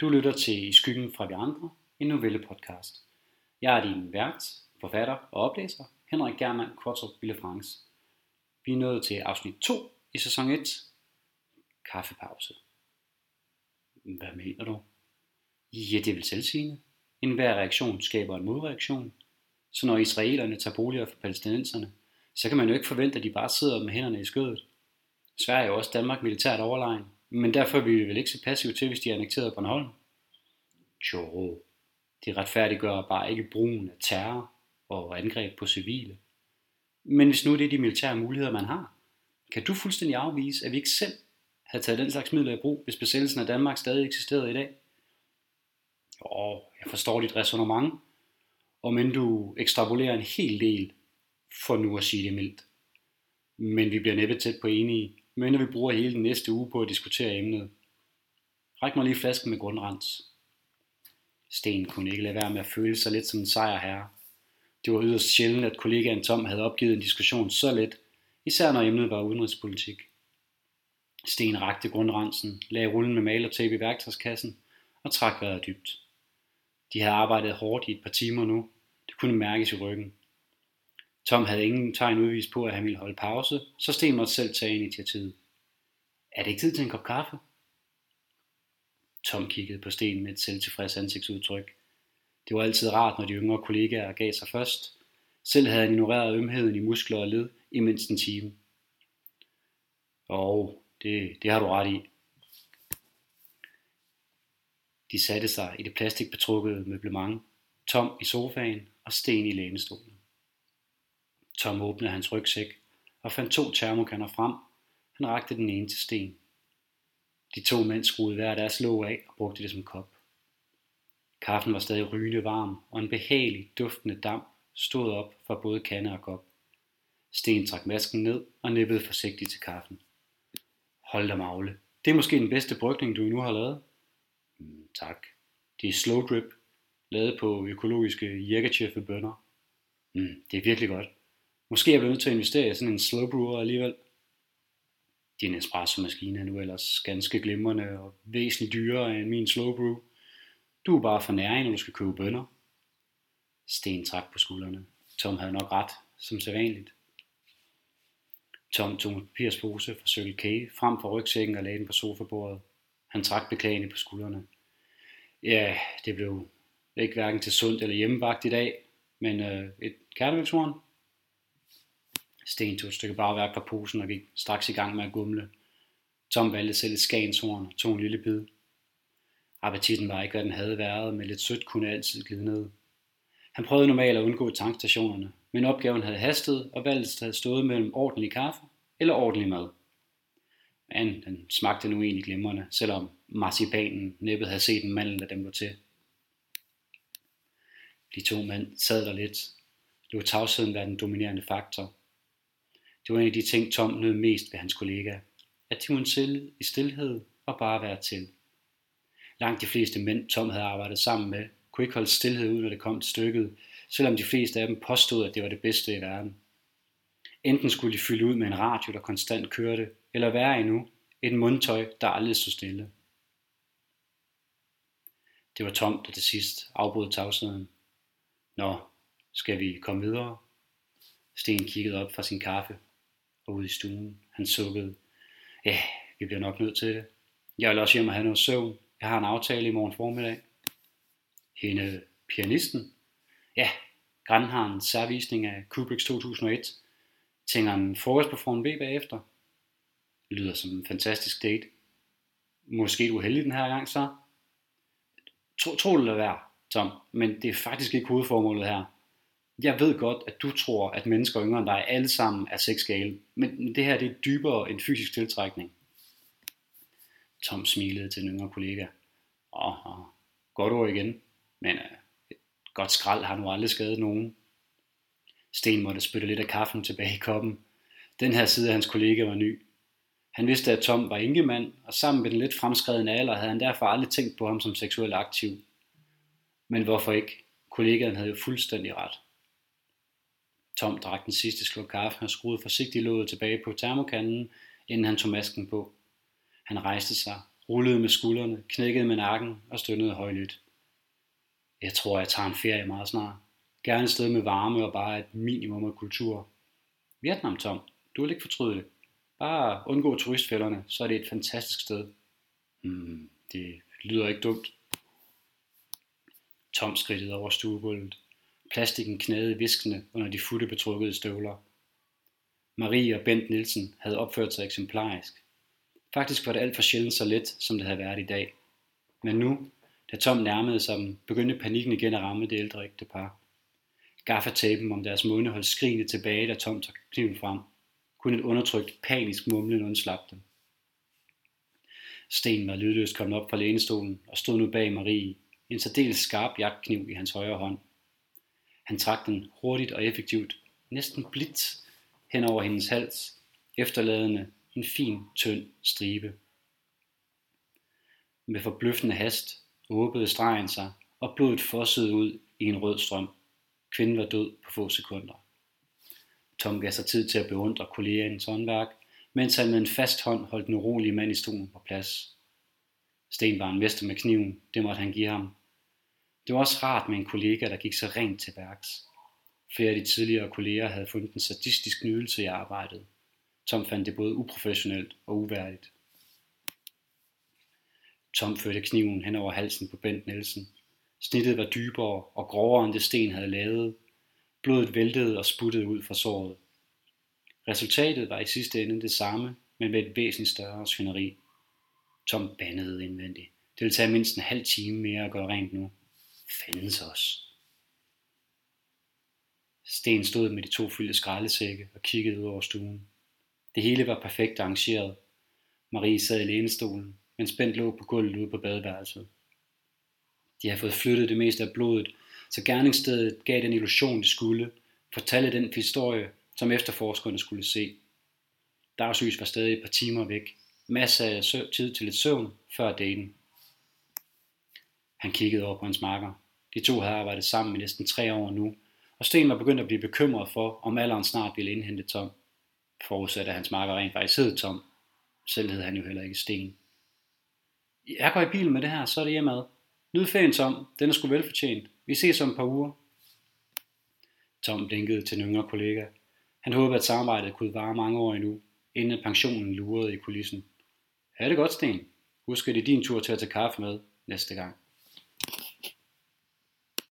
Du lytter til I skyggen fra vi andre, en novellepodcast. Jeg er din vært, forfatter og oplæser, Henrik Germand Kvartrup Villefranche. Vi er nået til afsnit 2 i sæson 1. Kaffepause. Hvad mener du? Ja, det vil selvsigende. En hver reaktion skaber en modreaktion. Så når israelerne tager boliger fra palæstinenserne, så kan man jo ikke forvente, at de bare sidder med hænderne i skødet. Sverige er jo også Danmark militært overlegen, men derfor vil vi vel ikke se passivt til, hvis de annekterede Bornholm. Jo, de retfærdiggør bare ikke brugen af terror og angreb på civile. Men hvis nu det er de militære muligheder, man har, kan du fuldstændig afvise, at vi ikke selv havde taget den slags midler i brug, hvis besættelsen af Danmark stadig eksisterede i dag? Åh, jeg forstår dit resonemang, og men du ekstrapolerer en hel del, for nu at sige det mildt. Men vi bliver næppe tæt på enige, men vi bruger hele den næste uge på at diskutere emnet. Ræk mig lige flasken med grundrens. Sten kunne ikke lade være med at føle sig lidt som en sejrherre. Det var yderst sjældent, at kollegaen Tom havde opgivet en diskussion så let, især når emnet var udenrigspolitik. Sten rakte grundrensen, lagde rullen med malertape i værktøjskassen og trak vejret dybt. De havde arbejdet hårdt i et par timer nu. Det kunne mærkes i ryggen. Tom havde ingen tegn udvist på, at han ville holde pause, så Sten måtte selv tage initiativet. Er det ikke tid til en kop kaffe? Tom kiggede på Sten med et selvtilfreds ansigtsudtryk. Det var altid rart, når de yngre kollegaer gav sig først. Selv havde han ignoreret ømheden i muskler og led i mindst en time. Og det, det har du ret i. De satte sig i det plastikbetrukkede møblement, Tom i sofaen og Sten i lænestolen. Tom åbnede hans rygsæk og fandt to termokanner frem. Han rakte den ene til Sten. De to mænd skruede hver deres låg af og brugte det som kop. Kaffen var stadig rygende varm, og en behagelig, duftende damp stod op fra både kande og kop. Sten trak masken ned og nippede forsigtigt til kaffen. Hold da magle. Det er måske den bedste brygning, du nu har lavet. Mm, tak. Det er slow drip, lavet på økologiske Jergachefe bønner. Mm, det er virkelig godt. Måske er vi nødt til at investere i sådan en slow brewer alligevel. Din espresso-maskine er nu ellers ganske glimrende og væsentligt dyrere end min slow brew. Du er bare for næring, når du skal købe bønder. Sten trak på skuldrene. Tom havde nok ret, som sædvanligt. Tom tog en papirspose fra Circle K frem for rygsækken og lagde den på sofabordet. Han trak beklagende på skuldrene. Ja, det blev ikke hverken til sundt eller hjemmebagt i dag, men øh, et kærlighedshorn. Sten tog et stykke bagværk fra posen og gik straks i gang med at gumle. Tom valgte selv et skanshorn og tog en lille bid. Appetitten var ikke, hvad den havde været, men lidt sødt kunne altid glide ned. Han prøvede normalt at undgå tankstationerne, men opgaven havde hastet, og valget havde stået mellem ordentlig kaffe eller ordentlig mad. Men den smagte nu egentlig glimrende, selvom marcipanen næppe havde set en mandel, der dem var til. De to mænd sad der lidt. Lå tavsheden være den dominerende faktor. Det var en af de ting, Tom nød mest ved hans kollega. At de selv i stillhed og bare være til. Langt de fleste mænd, Tom havde arbejdet sammen med, kunne ikke holde stillhed ud, når det kom til stykket, selvom de fleste af dem påstod, at det var det bedste i verden. Enten skulle de fylde ud med en radio, der konstant kørte, eller værre endnu, et mundtøj, der aldrig stod stille. Det var Tom, der til sidst afbrød tavsheden. Nå, skal vi komme videre? Sten kiggede op fra sin kaffe og ud i stuen. Han sukkede. Ja, vi bliver nok nødt til det. Jeg vil også hjem og have noget søvn. Jeg har en aftale i morgen formiddag. Hende pianisten? Ja, Grand har en særvisning af Kubricks 2001. Tænker en frokost på Fruen B bagefter. Lyder som en fantastisk date. Måske du heldig den her gang så? Tro, tro det være, Tom, men det er faktisk ikke hovedformålet her. Jeg ved godt, at du tror, at mennesker yngre end dig alle sammen er sexgale, men det her det er dybere end fysisk tiltrækning. Tom smilede til den yngre kollega. Åh, oh, godt ord igen, men uh, et godt skrald har nu aldrig skadet nogen. Sten måtte spytte lidt af kaffen tilbage i koppen. Den her side af hans kollega var ny. Han vidste, at Tom var enkemand, og sammen med den lidt fremskredende alder havde han derfor aldrig tænkt på ham som seksuelt aktiv. Men hvorfor ikke? Kollegaen havde jo fuldstændig ret. Tom drak den sidste sluk kaffe og skruede forsigtigt låget tilbage på termokanden, inden han tog masken på. Han rejste sig, rullede med skuldrene, knækkede med nakken og stønnede højlydt. Jeg tror, jeg tager en ferie meget snart. Gerne et sted med varme og bare et minimum af kultur. Vietnam, Tom. Du vil ikke fortryde det. Bare undgå turistfælderne, så er det et fantastisk sted. Hmm, det lyder ikke dumt. Tom skridtede over stuegulvet. Plastikken knagede viskende under de fulde betrukkede støvler. Marie og Bent Nielsen havde opført sig eksemplarisk. Faktisk var det alt for sjældent så let, som det havde været i dag. Men nu, da Tom nærmede sig begyndte panikken igen at ramme det ældre ægtepar. Gaffatapen om deres munde holdt skrigende tilbage, da Tom tog kniven frem. Kun et undertrykt, panisk mumlen undslap dem. Sten var lydløst kommet op fra lænestolen og stod nu bag Marie, en særdeles skarp jagtkniv i hans højre hånd. Han trak den hurtigt og effektivt, næsten blidt, hen over hendes hals, efterladende en fin, tynd stribe. Med forbløffende hast åbnede stregen sig, og blodet fossede ud i en rød strøm. Kvinden var død på få sekunder. Tom gav sig tid til at beundre kollegaens håndværk, mens han med en fast hånd holdt den urolige mand i stolen på plads. Sten var en mester med kniven, det måtte han give ham. Det var også rart med en kollega, der gik så rent til værks. Flere af de tidligere kolleger havde fundet en sadistisk nydelse i arbejdet. Tom fandt det både uprofessionelt og uværdigt. Tom førte kniven hen over halsen på Bent Nielsen. Snittet var dybere og grovere end det sten havde lavet. Blodet væltede og sputtede ud fra såret. Resultatet var i sidste ende det samme, men med et væsentligt større svineri. Tom bandede indvendigt. Det ville tage mindst en halv time mere at gøre rent nu findes os. Sten stod med de to fyldte skraldesække og kiggede ud over stuen. Det hele var perfekt arrangeret. Marie sad i lænestolen, mens Bent lå på gulvet ude på badeværelset. De havde fået flyttet det meste af blodet, så gerningsstedet gav den illusion, de skulle, fortalte den historie, som efterforskerne skulle se. Dagslys var stadig et par timer væk. Masser af tid til et søvn før daten. Han kiggede over på hans marker. De to havde arbejdet sammen i næsten tre år nu, og Sten var begyndt at blive bekymret for, om alderen snart ville indhente Tom. Forudsat at hans marker rent faktisk hed Tom. Selv hed han jo heller ikke Sten. Jeg går i bilen med det her, så er det hjemad. Nyd ferien, Tom. Den er sgu velfortjent. Vi ses om et par uger. Tom blinkede til en yngre kollega. Han håbede, at samarbejdet kunne vare mange år endnu, inden pensionen lurede i kulissen. Ha' det godt, Sten. Husk, at det er din tur til at tage kaffe med næste gang.